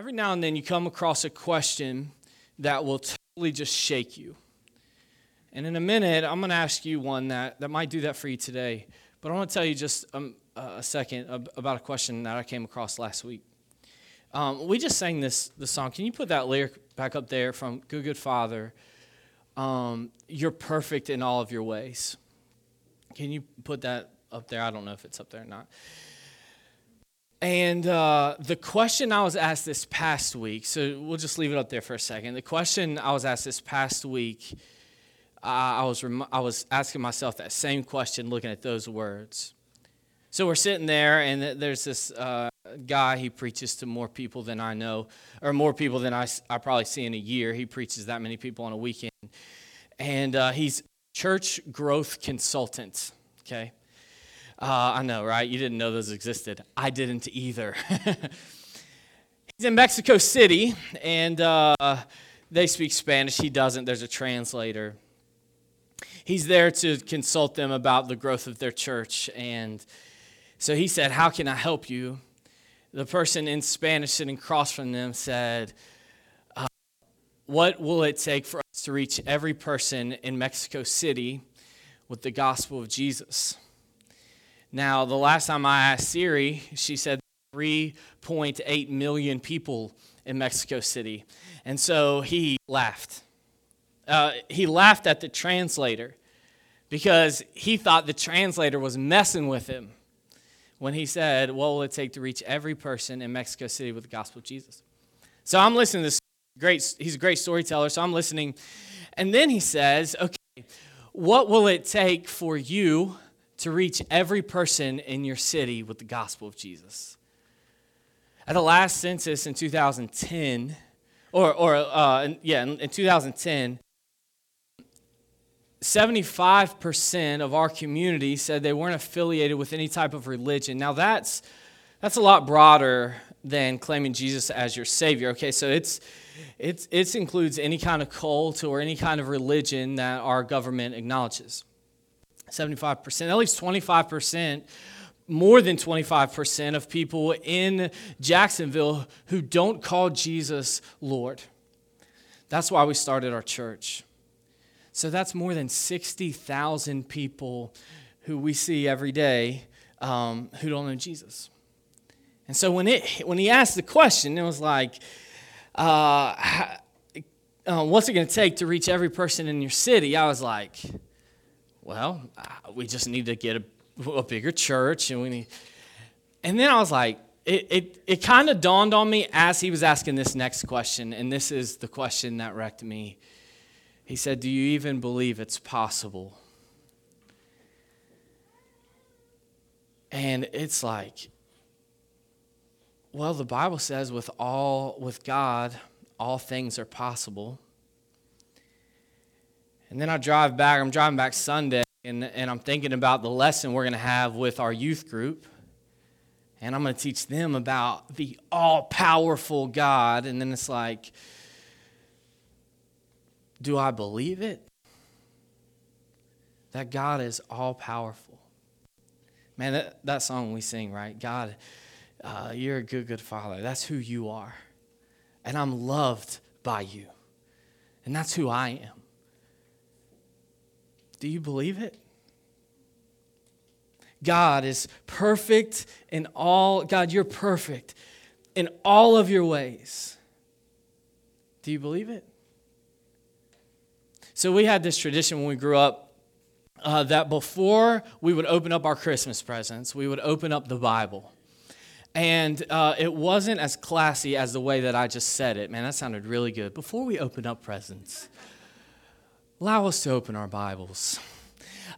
every now and then you come across a question that will totally just shake you. And in a minute, I'm going to ask you one that, that might do that for you today. But I want to tell you just um, a second about a question that I came across last week. Um, we just sang this, this song. Can you put that lyric back up there from Good Good Father? Um, you're perfect in all of your ways. Can you put that up there? I don't know if it's up there or not. And uh, the question I was asked this past week, so we'll just leave it up there for a second. The question I was asked this past week, I, was rem- I was asking myself that same question looking at those words. So we're sitting there, and there's this uh, guy. He preaches to more people than I know, or more people than I, I probably see in a year. He preaches that many people on a weekend. And uh, he's church growth consultant, okay? Uh, I know, right? You didn't know those existed. I didn't either. He's in Mexico City, and uh, they speak Spanish. He doesn't. There's a translator. He's there to consult them about the growth of their church. And so he said, How can I help you? The person in Spanish sitting across from them said, uh, What will it take for us to reach every person in Mexico City with the gospel of Jesus? Now, the last time I asked Siri, she said 3.8 million people in Mexico City. And so he laughed. Uh, he laughed at the translator because he thought the translator was messing with him when he said, What will it take to reach every person in Mexico City with the gospel of Jesus? So I'm listening to this great, he's a great storyteller, so I'm listening. And then he says, Okay, what will it take for you to reach every person in your city with the gospel of Jesus. At the last census in 2010, or, or uh, yeah, in, in 2010, 75% of our community said they weren't affiliated with any type of religion. Now, that's, that's a lot broader than claiming Jesus as your Savior. Okay, so it's, it's, it includes any kind of cult or any kind of religion that our government acknowledges. 75%. That leaves 25%, more than 25% of people in Jacksonville who don't call Jesus Lord. That's why we started our church. So that's more than 60,000 people who we see every day um, who don't know Jesus. And so when, it, when he asked the question, it was like, uh, uh, what's it going to take to reach every person in your city? I was like, well, uh, we just need to get a, a bigger church and we need. And then I was like, it, it, it kind of dawned on me as he was asking this next question, and this is the question that wrecked me. He said, Do you even believe it's possible? And it's like, well, the Bible says with all with God, all things are possible. And then I drive back, I'm driving back Sunday, and, and I'm thinking about the lesson we're going to have with our youth group. And I'm going to teach them about the all powerful God. And then it's like, do I believe it? That God is all powerful. Man, that, that song we sing, right? God, uh, you're a good, good father. That's who you are. And I'm loved by you. And that's who I am. Do you believe it? God is perfect in all, God, you're perfect in all of your ways. Do you believe it? So we had this tradition when we grew up uh, that before we would open up our Christmas presents, we would open up the Bible. And uh, it wasn't as classy as the way that I just said it. Man, that sounded really good. Before we open up presents, allow us to open our Bibles.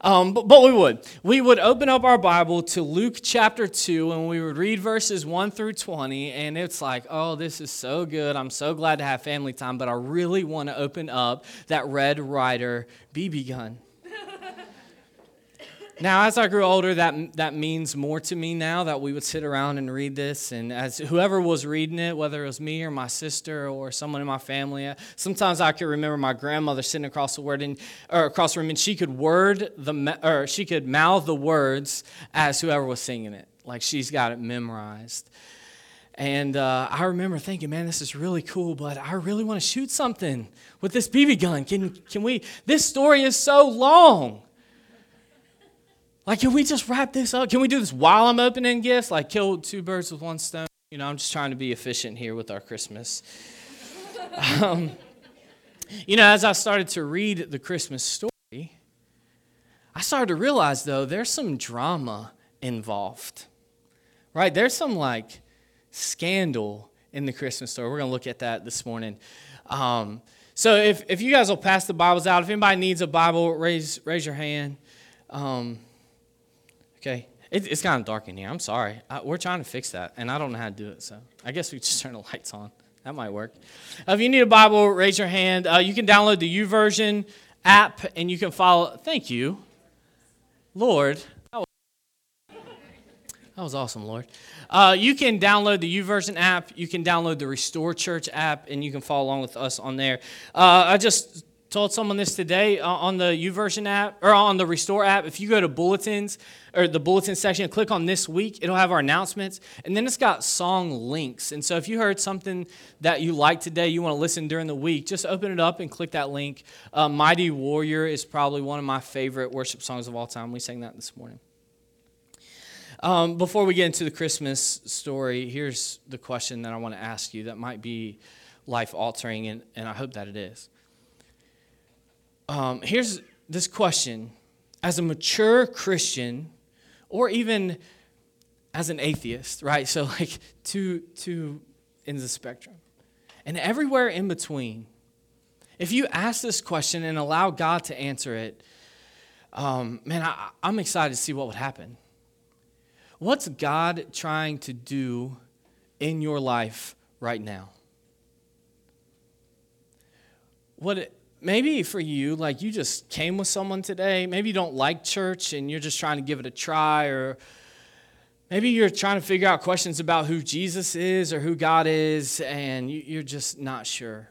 Um, but, but we would. We would open up our Bible to Luke chapter 2 and we would read verses 1 through 20. And it's like, oh, this is so good. I'm so glad to have family time. But I really want to open up that Red Ryder BB gun. Now, as I grew older, that, that means more to me now that we would sit around and read this. And as whoever was reading it, whether it was me or my sister or someone in my family, uh, sometimes I could remember my grandmother sitting across the word and, or across the room, and she could word the or she could mouth the words as whoever was singing it, like she's got it memorized. And uh, I remember thinking, man, this is really cool, but I really want to shoot something with this BB gun. Can, can we? This story is so long. Like, can we just wrap this up? Can we do this while I'm opening gifts? Like, kill two birds with one stone? You know, I'm just trying to be efficient here with our Christmas. um, you know, as I started to read the Christmas story, I started to realize, though, there's some drama involved, right? There's some like scandal in the Christmas story. We're going to look at that this morning. Um, so if, if you guys will pass the Bibles out, if anybody needs a Bible, raise, raise your hand. Um, okay. It, it's kind of dark in here. I'm sorry. I, we're trying to fix that, and I don't know how to do it. So I guess we just turn the lights on. That might work. If you need a Bible, raise your hand. Uh, you can download the YouVersion app, and you can follow. Thank you, Lord. That was, that was awesome, Lord. Uh, you can download the YouVersion app. You can download the Restore Church app, and you can follow along with us on there. Uh, I just told someone this today uh, on the YouVersion app or on the Restore app. If you go to bulletins or the bulletin section, click on this week, it'll have our announcements, and then it's got song links. And so if you heard something that you like today, you want to listen during the week, just open it up and click that link. Uh, Mighty Warrior is probably one of my favorite worship songs of all time. We sang that this morning. Um, before we get into the Christmas story, here's the question that I want to ask you that might be life altering, and, and I hope that it is. Um, here's this question As a mature Christian, or even as an atheist, right? So, like two, two of the spectrum, and everywhere in between, if you ask this question and allow God to answer it, um, man, I, I'm excited to see what would happen. What's God trying to do in your life right now? What maybe for you, like you just came with someone today, maybe you don't like church and you're just trying to give it a try, or maybe you're trying to figure out questions about who Jesus is or who God is, and you're just not sure.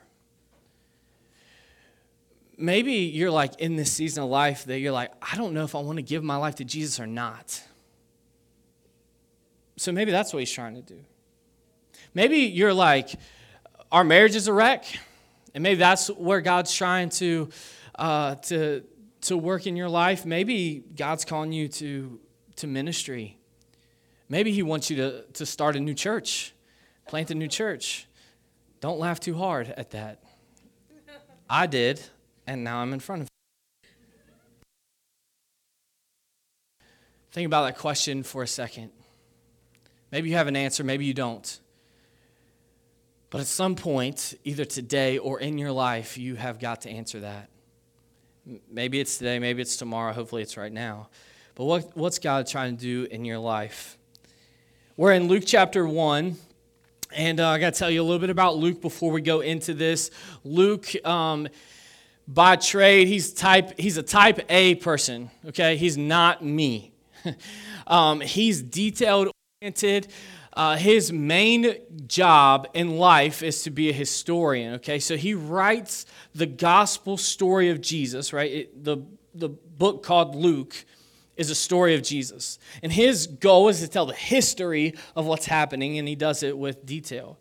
Maybe you're like in this season of life that you're like, I don't know if I want to give my life to Jesus or not. So maybe that's what he's trying to do. Maybe you're like, our marriage is a wreck, and maybe that's where God's trying to, uh, to, to work in your life. Maybe God's calling you to, to ministry. Maybe he wants you to, to start a new church, plant a new church. Don't laugh too hard at that. I did, and now I'm in front of you. Think about that question for a second. Maybe you have an answer, maybe you don't. But at some point, either today or in your life, you have got to answer that. Maybe it's today, maybe it's tomorrow, hopefully it's right now. But what, what's God trying to do in your life? We're in Luke chapter 1. And uh, I got to tell you a little bit about Luke before we go into this. Luke, um, by trade, he's type he's a type A person. Okay, he's not me. um, he's detailed oriented. Uh, his main job in life is to be a historian. Okay, so he writes the gospel story of Jesus. Right, it, the the book called Luke is a story of Jesus, and his goal is to tell the history of what's happening, and he does it with detail.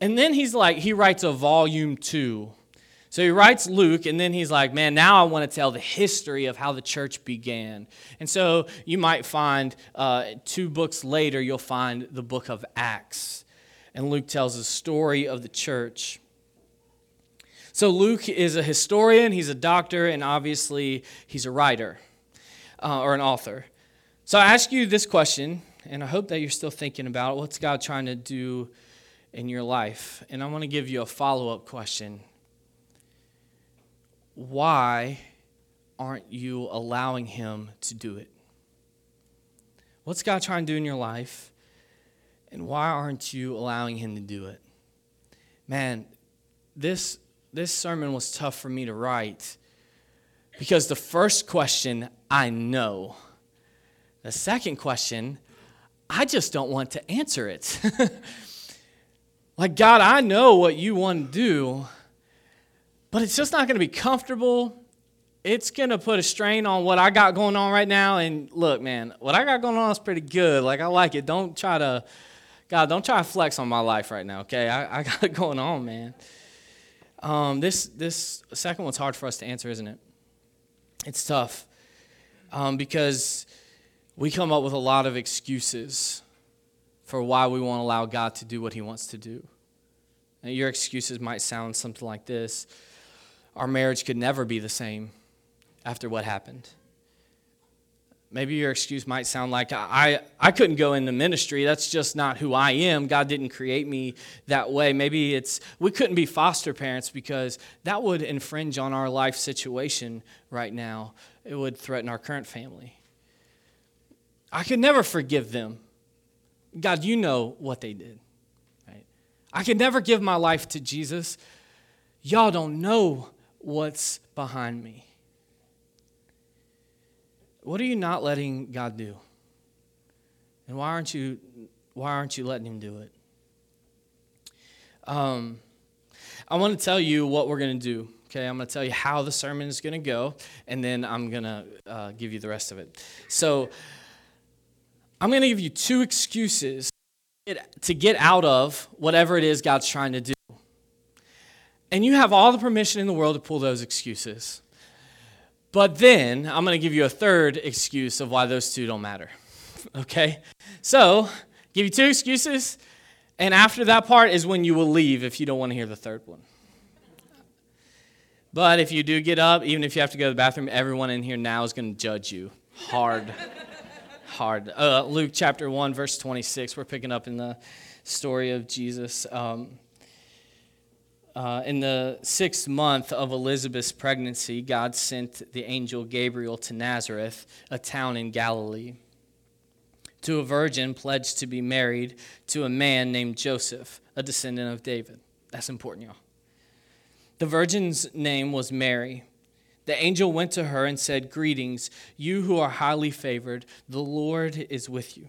And then he's like, he writes a volume two so he writes Luke, and then he's like, man, now I want to tell the history of how the church began. And so you might find uh, two books later, you'll find the book of Acts. And Luke tells the story of the church. So Luke is a historian, he's a doctor, and obviously he's a writer uh, or an author. So I ask you this question, and I hope that you're still thinking about what's God trying to do in your life. And I want to give you a follow up question why aren't you allowing Him to do it? What's God trying to do in your life? And why aren't you allowing Him to do it? Man, this, this sermon was tough for me to write because the first question, I know. The second question, I just don't want to answer it. like, God, I know what you want to do but it's just not going to be comfortable. It's going to put a strain on what I got going on right now. And look, man, what I got going on is pretty good. Like, I like it. Don't try to God, don't try to flex on my life right now, okay? I, I got it going on, man. Um, this, this second one's hard for us to answer, isn't it? It's tough um, because we come up with a lot of excuses for why we won't allow God to do what He wants to do. And your excuses might sound something like this Our marriage could never be the same after what happened. Maybe your excuse might sound like, I, I couldn't go into ministry. That's just not who I am. God didn't create me that way. Maybe it's, we couldn't be foster parents because that would infringe on our life situation right now. It would threaten our current family. I could never forgive them. God, you know what they did. Right? I could never give my life to Jesus. Y'all don't know what's behind me. What are you not letting God do? And why aren't you why aren't you letting him do it? Um, I want to tell you what we're going to do. Okay, I'm going to tell you how the sermon is going to go, and then I'm going to uh, give you the rest of it. So, I'm going to give you two excuses to get out of whatever it is God's trying to do. And you have all the permission in the world to pull those excuses. But then I'm going to give you a third excuse of why those two don't matter. okay? So, give you two excuses, and after that part is when you will leave if you don't want to hear the third one. But if you do get up, even if you have to go to the bathroom, everyone in here now is going to judge you hard. hard. Uh, Luke chapter 1, verse 26. We're picking up in the story of Jesus. Um, uh, in the sixth month of Elizabeth's pregnancy, God sent the angel Gabriel to Nazareth, a town in Galilee, to a virgin pledged to be married to a man named Joseph, a descendant of David. That's important, y'all. The virgin's name was Mary. The angel went to her and said, Greetings, you who are highly favored, the Lord is with you.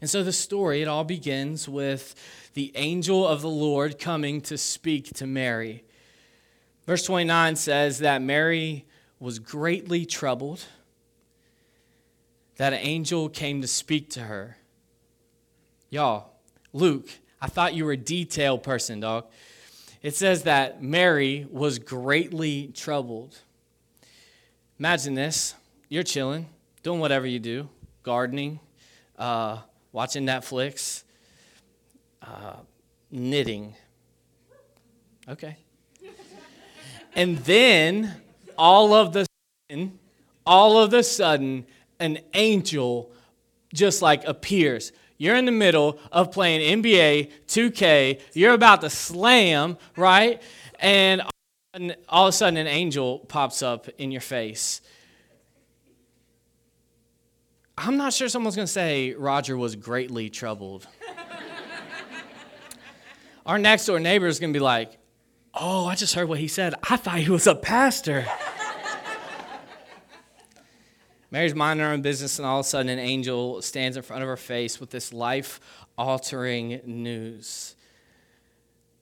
And so the story, it all begins with the angel of the Lord coming to speak to Mary. Verse 29 says that Mary was greatly troubled, that an angel came to speak to her. Y'all, Luke, I thought you were a detailed person, dog. It says that Mary was greatly troubled. Imagine this you're chilling, doing whatever you do, gardening, uh, watching Netflix, uh, knitting. Okay. and then all of the sudden, all of the sudden, an angel just like appears. You're in the middle of playing NBA 2K. You're about to slam, right? And all of a sudden, an angel pops up in your face. I'm not sure someone's going to say Roger was greatly troubled. Our next door neighbor is going to be like, Oh, I just heard what he said. I thought he was a pastor. Mary's minding her own business, and all of a sudden, an angel stands in front of her face with this life altering news.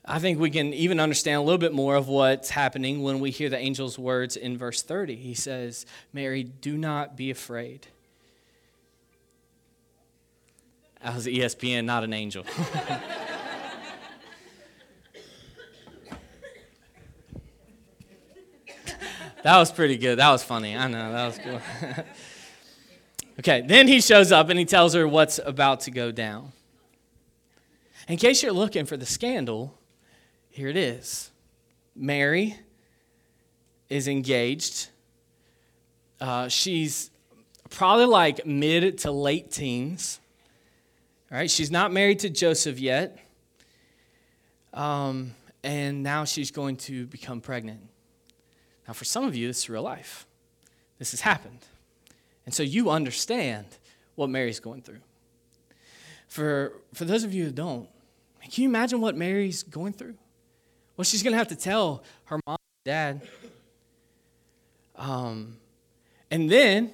I think we can even understand a little bit more of what's happening when we hear the angel's words in verse 30. He says, Mary, do not be afraid. I was ESPN, not an angel. that was pretty good. That was funny. I know, that was cool. okay, then he shows up and he tells her what's about to go down. In case you're looking for the scandal, here it is Mary is engaged. Uh, she's probably like mid to late teens. All right, she's not married to Joseph yet. Um, and now she's going to become pregnant. Now, for some of you, this is real life. This has happened. And so you understand what Mary's going through. For, for those of you who don't, Can you imagine what Mary's going through? Well, she's going to have to tell her mom and dad. Um, and then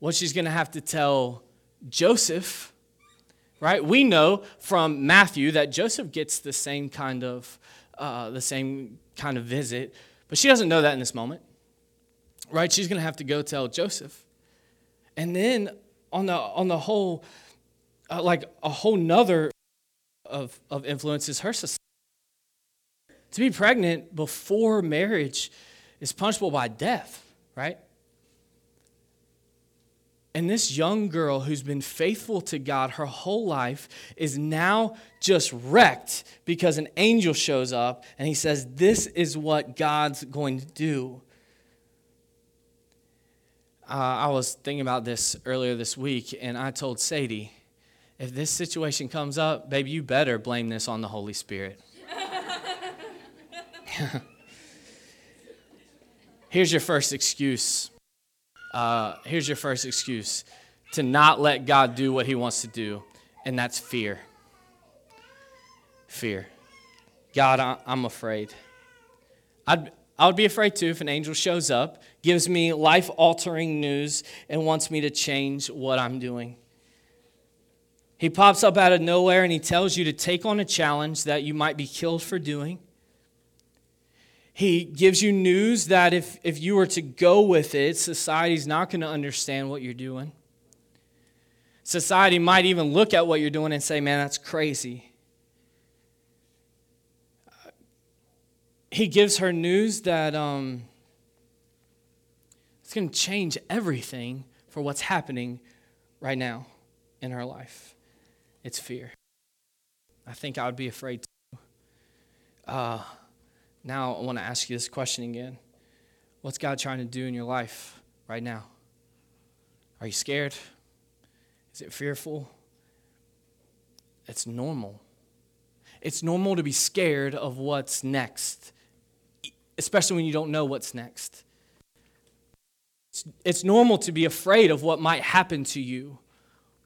what she's going to have to tell Joseph, right? We know from Matthew that Joseph gets the same kind of uh, the same kind of visit, but she doesn't know that in this moment, right? She's going to have to go tell Joseph, and then on the on the whole, uh, like a whole nother of of influences her society. To be pregnant before marriage is punishable by death, right? And this young girl who's been faithful to God her whole life is now just wrecked because an angel shows up and he says, This is what God's going to do. Uh, I was thinking about this earlier this week, and I told Sadie, if this situation comes up, baby, you better blame this on the Holy Spirit. Here's your first excuse uh, here's your first excuse to not let God do what he wants to do, and that's fear. Fear. God, I'm afraid. I'd, I would be afraid too if an angel shows up, gives me life altering news, and wants me to change what I'm doing. He pops up out of nowhere and he tells you to take on a challenge that you might be killed for doing. He gives you news that if, if you were to go with it, society's not going to understand what you're doing. Society might even look at what you're doing and say, man, that's crazy. He gives her news that um, it's going to change everything for what's happening right now in her life. It's fear. I think I would be afraid too. Uh, now, I want to ask you this question again What's God trying to do in your life right now? Are you scared? Is it fearful? It's normal. It's normal to be scared of what's next, especially when you don't know what's next. It's, it's normal to be afraid of what might happen to you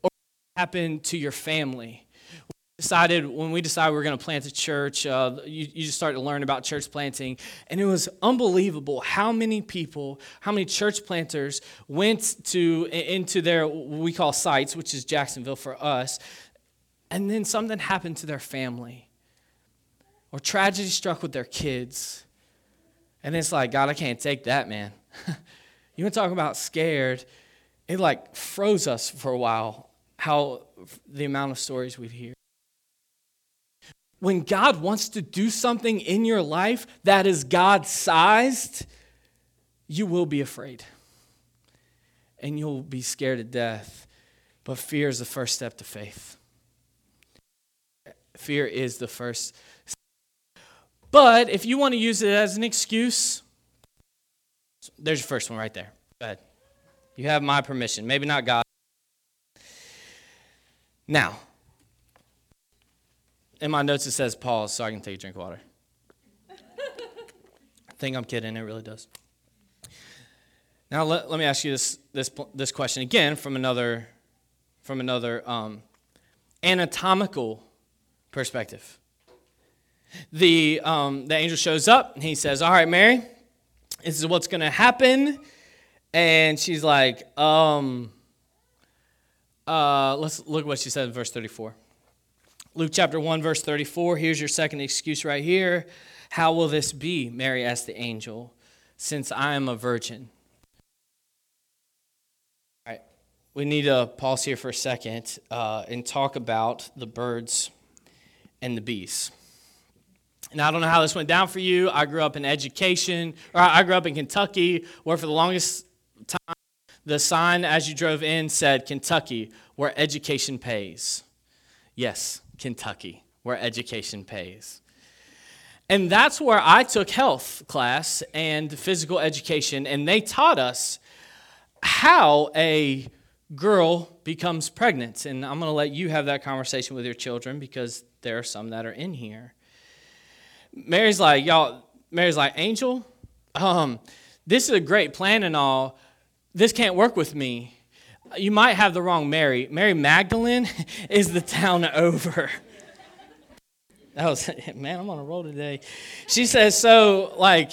or happen to your family decided when we decided we were going to plant a church uh, you, you just started to learn about church planting and it was unbelievable how many people how many church planters went to into their we call sites which is jacksonville for us and then something happened to their family or tragedy struck with their kids and it's like god i can't take that man. You want to talk about scared? It like froze us for a while how the amount of stories we'd hear when God wants to do something in your life that is God sized, you will be afraid. And you'll be scared to death. But fear is the first step to faith. Fear is the first. But if you want to use it as an excuse, there's your first one right there. Go ahead. You have my permission. Maybe not God. Now, in my notes it says pause so I can take a drink of water. I think I'm kidding, it really does. Now let, let me ask you this, this, this question again from another, from another um, anatomical perspective. The, um, the angel shows up and he says, All right, Mary, this is what's going to happen. And she's like, um, uh, let's look at what she said in verse 34. Luke chapter 1, verse 34. Here's your second excuse right here. How will this be? Mary asked the angel, since I am a virgin. All right, we need to pause here for a second uh, and talk about the birds and the bees. Now, I don't know how this went down for you. I grew up in education, or I grew up in Kentucky, where for the longest time, the sign as you drove in said Kentucky, where education pays. Yes, Kentucky, where education pays. And that's where I took health class and physical education, and they taught us how a girl becomes pregnant. And I'm going to let you have that conversation with your children because there are some that are in here. Mary's like, y'all, Mary's like, Angel, um, this is a great plan and all. This can't work with me you might have the wrong Mary. Mary Magdalene is the town over. That was, man, I'm on a roll today. She says, so, like,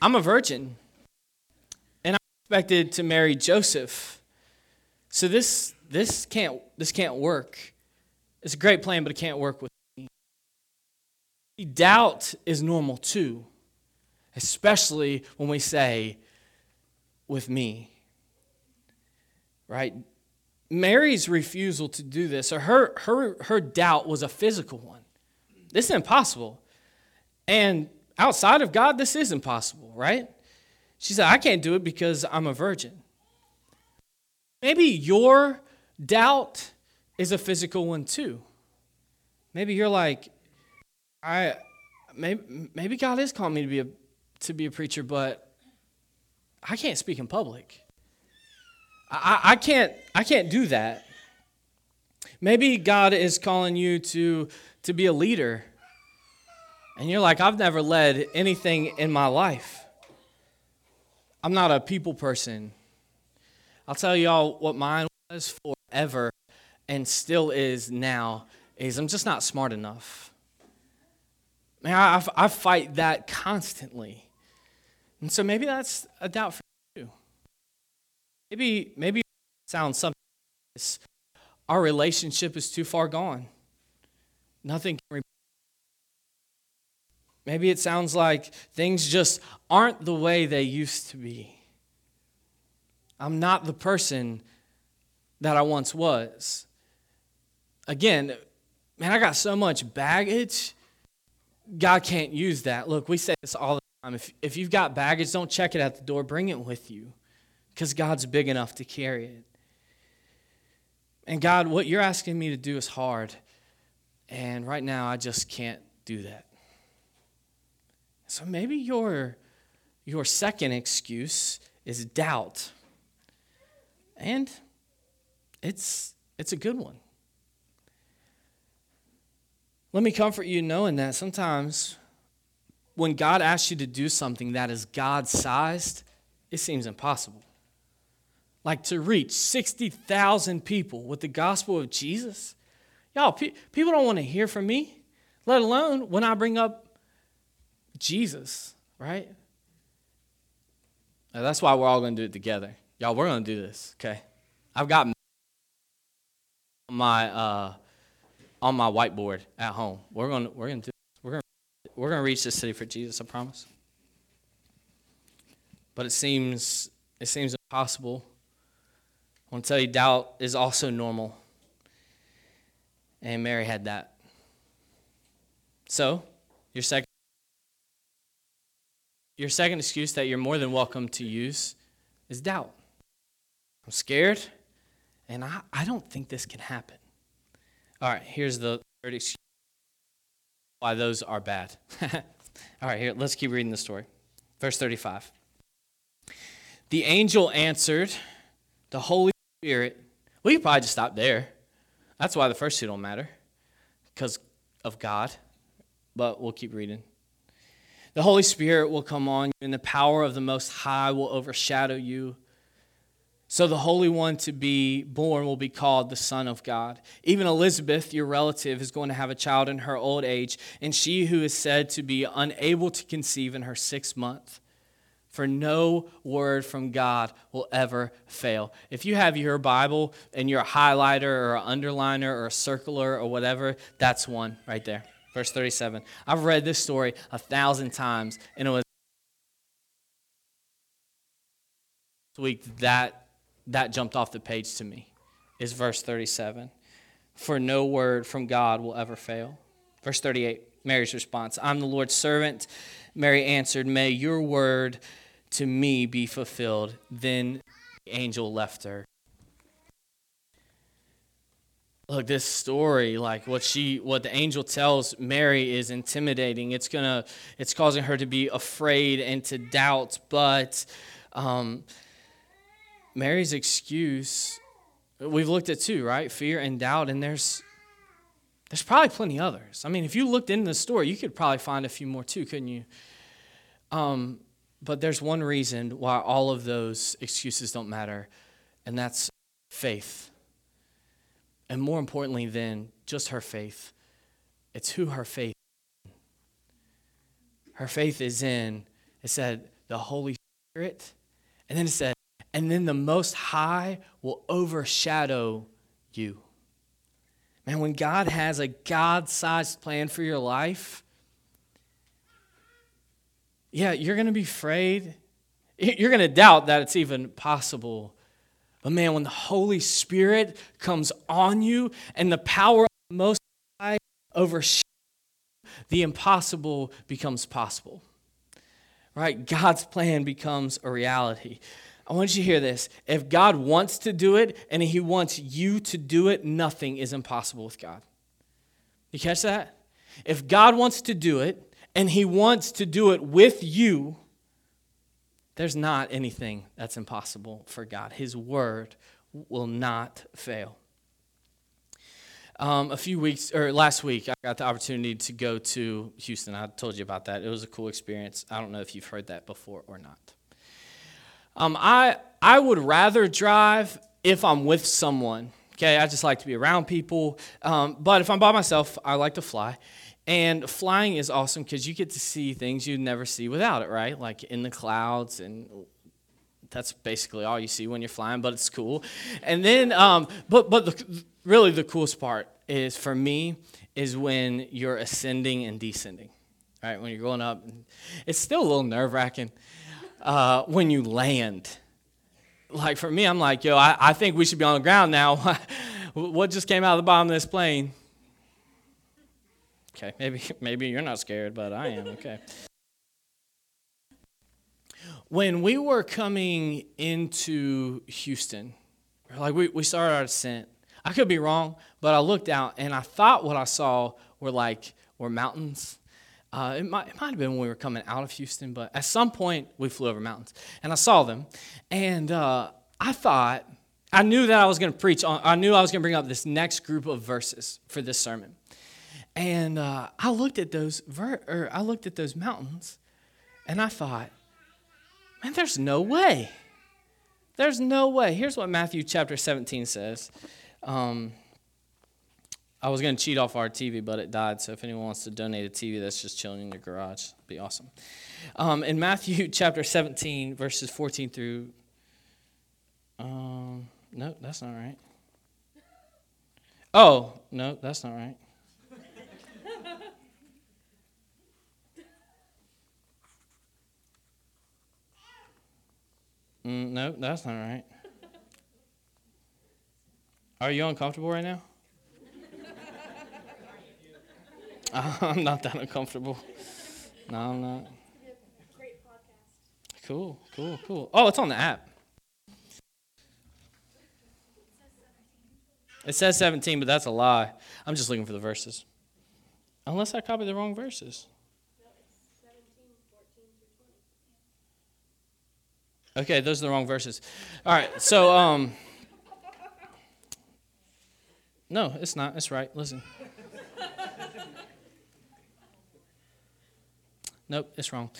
I'm a virgin, and I'm expected to marry Joseph. So this, this, can't, this can't work. It's a great plan, but it can't work with me. Doubt is normal too, especially when we say, with me. Right? Mary's refusal to do this, or her, her, her doubt, was a physical one. This is impossible. And outside of God, this is impossible, right? She said, I can't do it because I'm a virgin. Maybe your doubt is a physical one too. Maybe you're like, I maybe, maybe God is calling me to be a to be a preacher, but I can't speak in public. I, I can't I can't do that. Maybe God is calling you to to be a leader. And you're like, I've never led anything in my life. I'm not a people person. I'll tell y'all what mine was forever and still is now is I'm just not smart enough. Man, I, I fight that constantly. And so maybe that's a doubt for. Maybe, maybe it sounds something like this. Our relationship is too far gone. Nothing can Maybe it sounds like things just aren't the way they used to be. I'm not the person that I once was. Again, man, I got so much baggage. God can't use that. Look, we say this all the time. If, if you've got baggage, don't check it at the door, bring it with you because God's big enough to carry it. And God, what you're asking me to do is hard. And right now, I just can't do that. So maybe your, your second excuse is doubt. And it's, it's a good one. Let me comfort you knowing that sometimes when God asks you to do something that is God sized, it seems impossible. Like to reach 60,000 people with the gospel of Jesus. Y'all, pe- people don't want to hear from me, let alone when I bring up Jesus, right? Now, that's why we're all going to do it together. Y'all, we're going to do this, okay? I've got my uh, on my whiteboard at home. We're going to we're going to we're going we're going to reach the city for Jesus, I promise. But it seems it seems impossible. I want to tell you doubt is also normal. And Mary had that. So, your second your second excuse that you're more than welcome to use is doubt. I'm scared, and I, I don't think this can happen. All right, here's the third excuse why those are bad. All right, here, let's keep reading the story. Verse 35. The angel answered, The Holy Spirit. We could probably just stop there. That's why the first two don't matter, because of God. But we'll keep reading. The Holy Spirit will come on you, and the power of the Most High will overshadow you. So the Holy One to be born will be called the Son of God. Even Elizabeth, your relative, is going to have a child in her old age, and she who is said to be unable to conceive in her sixth month. For no word from God will ever fail. If you have your Bible and you're a highlighter or underliner or a circler or whatever, that's one right there. Verse 37. I've read this story a thousand times, and it was week that that jumped off the page to me is verse 37. For no word from God will ever fail. Verse 38, Mary's response I'm the Lord's servant. Mary answered, May your word to me be fulfilled. Then the angel left her. Look this story like what she what the angel tells mary is intimidating. It's gonna it's causing her to be afraid and to doubt but um, mary's excuse we've looked at two right? Fear and doubt and there's there's probably plenty others. I mean if you looked into the story you could probably find a few more too couldn't you? Um, but there's one reason why all of those excuses don't matter and that's faith. And more importantly than just her faith, it's who her faith her faith is in it said the holy spirit and then it said and then the most high will overshadow you. Man when god has a god-sized plan for your life yeah you're going to be afraid you're going to doubt that it's even possible but man when the holy spirit comes on you and the power of the most high overshadows the impossible becomes possible. Right? God's plan becomes a reality. I want you to hear this. If God wants to do it and He wants you to do it, nothing is impossible with God. You catch that? If God wants to do it and He wants to do it with you, there's not anything that's impossible for God. His word will not fail. Um, a few weeks or last week, I got the opportunity to go to Houston. I told you about that. It was a cool experience. I don't know if you've heard that before or not. Um, I I would rather drive if I'm with someone. Okay, I just like to be around people. Um, but if I'm by myself, I like to fly. And flying is awesome because you get to see things you'd never see without it, right? Like in the clouds and that's basically all you see when you're flying, but it's cool. And then, um, but but the, really the coolest part is for me is when you're ascending and descending, right? When you're going up, it's still a little nerve wracking uh, when you land. Like for me, I'm like, yo, I, I think we should be on the ground now. what just came out of the bottom of this plane? Okay, maybe maybe you're not scared, but I am. Okay. When we were coming into Houston, like we, we started our descent, I could be wrong, but I looked out and I thought what I saw were like were mountains. Uh, it, might, it might have been when we were coming out of Houston, but at some point we flew over mountains and I saw them. And uh, I thought, I knew that I was going to preach on, I knew I was going to bring up this next group of verses for this sermon. And uh, I looked at those ver- or I looked at those mountains and I thought, man, there's no way. There's no way. Here's what Matthew chapter 17 says. Um, I was going to cheat off our TV, but it died. So if anyone wants to donate a TV that's just chilling in your garage, it'd be awesome. Um, in Matthew chapter 17, verses 14 through. Um, no, that's not right. Oh, no, that's not right. Mm, no, that's not right. Are you uncomfortable right now? I'm not that uncomfortable. No, I'm not. Cool, cool, cool. Oh, it's on the app. It says 17, but that's a lie. I'm just looking for the verses. Unless I copied the wrong verses. Okay, those are the wrong verses. All right, so um no, it's not. It's right. Listen. nope, it's wrong.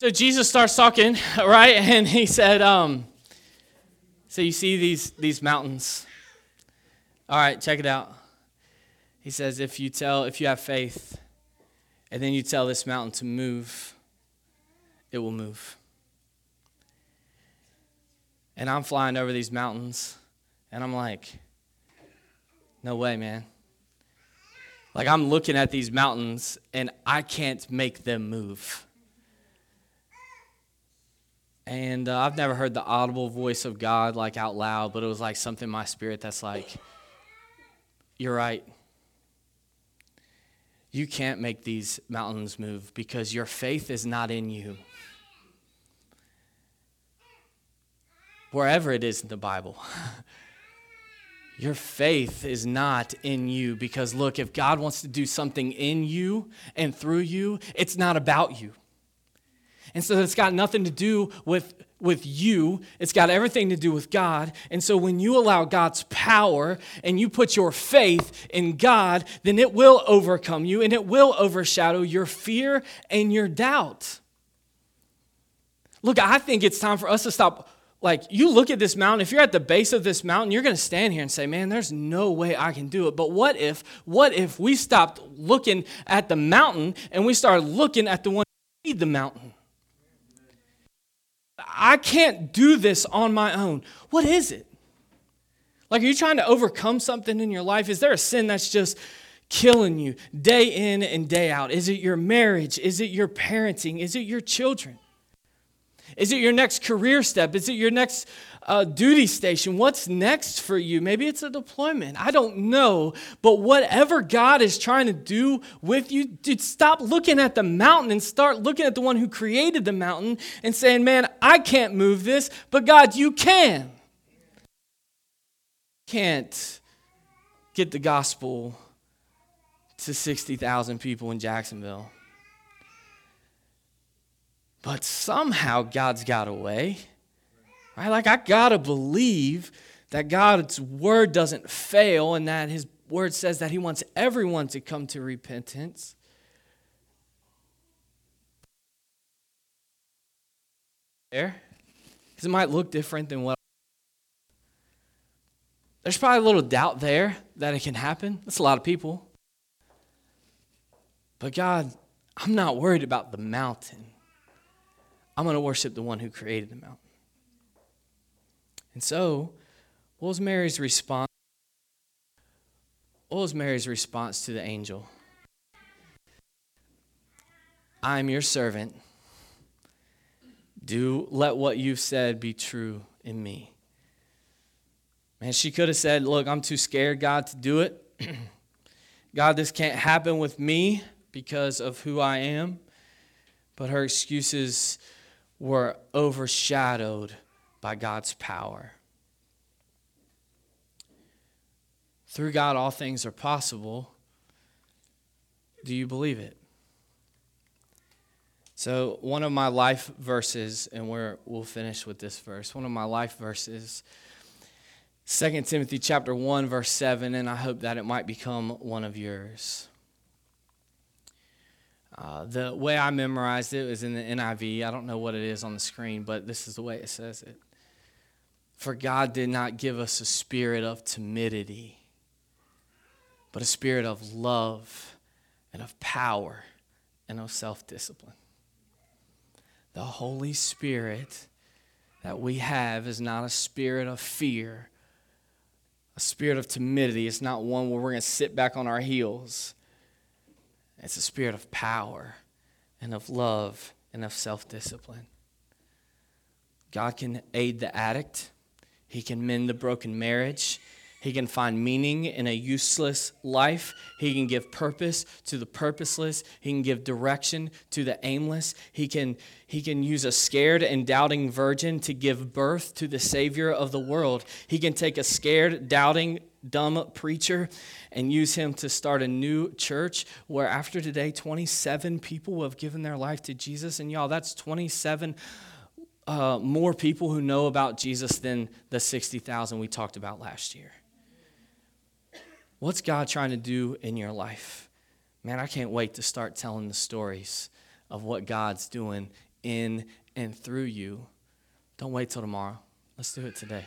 So Jesus starts talking, right? And he said, um, so you see these these mountains. All right, check it out. He says, if you tell, if you have faith, and then you tell this mountain to move, it will move. And I'm flying over these mountains, and I'm like, no way, man. Like, I'm looking at these mountains and I can't make them move. And uh, I've never heard the audible voice of God like out loud, but it was like something in my spirit that's like, you're right. You can't make these mountains move because your faith is not in you. Wherever it is in the Bible. Your faith is not in you because, look, if God wants to do something in you and through you, it's not about you. And so it's got nothing to do with, with you, it's got everything to do with God. And so when you allow God's power and you put your faith in God, then it will overcome you and it will overshadow your fear and your doubt. Look, I think it's time for us to stop like you look at this mountain, if you're at the base of this mountain, you're going to stand here and say, "Man, there's no way I can do it." But what if what if we stopped looking at the mountain and we started looking at the one who the mountain? I can't do this on my own. What is it? Like are you trying to overcome something in your life? Is there a sin that's just killing you day in and day out? Is it your marriage? Is it your parenting? Is it your children? Is it your next career step? Is it your next uh, duty station? What's next for you? Maybe it's a deployment. I don't know. But whatever God is trying to do with you, dude, stop looking at the mountain and start looking at the one who created the mountain and saying, man, I can't move this, but God, you can. Can't get the gospel to 60,000 people in Jacksonville. But somehow God's got a way. Right? Like I gotta believe that God's word doesn't fail and that his word says that he wants everyone to come to repentance. There? Because it might look different than what there's probably a little doubt there that it can happen. That's a lot of people. But God, I'm not worried about the mountain. I'm going to worship the one who created the mountain. And so, what was Mary's response? What was Mary's response to the angel? I am your servant. Do let what you've said be true in me. Man, she could have said, Look, I'm too scared, God, to do it. God, this can't happen with me because of who I am. But her excuses were overshadowed by God's power. Through God, all things are possible. Do you believe it? So, one of my life verses, and we will finish with this verse. One of my life verses, 2 Timothy chapter 1, verse 7, and I hope that it might become one of yours. Uh, the way I memorized it was in the NIV. I don't know what it is on the screen, but this is the way it says it. For God did not give us a spirit of timidity, but a spirit of love and of power and of self discipline. The Holy Spirit that we have is not a spirit of fear, a spirit of timidity. It's not one where we're going to sit back on our heels it's a spirit of power and of love and of self discipline. God can aid the addict, He can mend the broken marriage. He can find meaning in a useless life. He can give purpose to the purposeless. He can give direction to the aimless. He can, he can use a scared and doubting virgin to give birth to the Savior of the world. He can take a scared, doubting, dumb preacher and use him to start a new church where after today 27 people will have given their life to jesus. And y'all that's 27 uh, more people who know about jesus than the 60000 we talked about last year. What's god trying to do in your life? Man i can't wait to start telling the stories of what god's doing in and through you. Don't wait till tomorrow. Let's do it today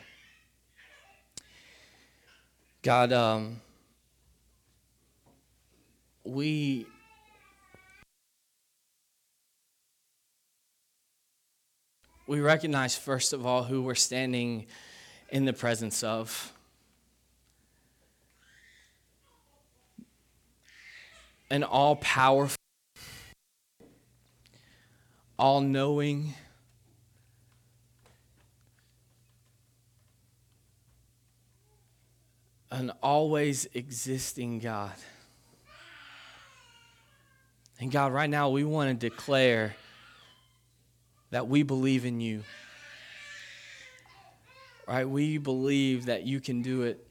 God, um, we we recognize first of all who we're standing in the presence of. An all powerful, all knowing, an always existing God. And God, right now we want to declare that we believe in you. Right? We believe that you can do it.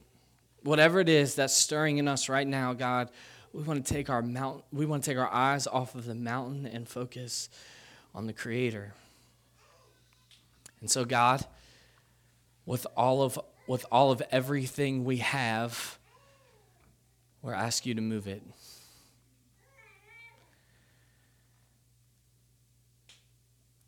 Whatever it is that's stirring in us right now, God, we want to take our mount we want to take our eyes off of the mountain and focus on the creator. And so God, with all of with all of everything we have, we're asking you to move it.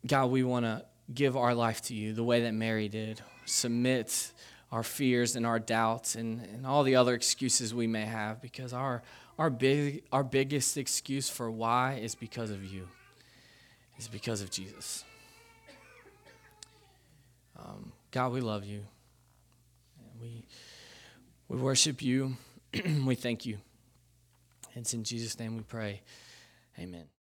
God, we want to give our life to you the way that Mary did. Submit our fears and our doubts and, and all the other excuses we may have because our, our, big, our biggest excuse for why is because of you, is because of Jesus. Um, God, we love you. We, worship you. we thank you. It's in Jesus' name we pray. Amen.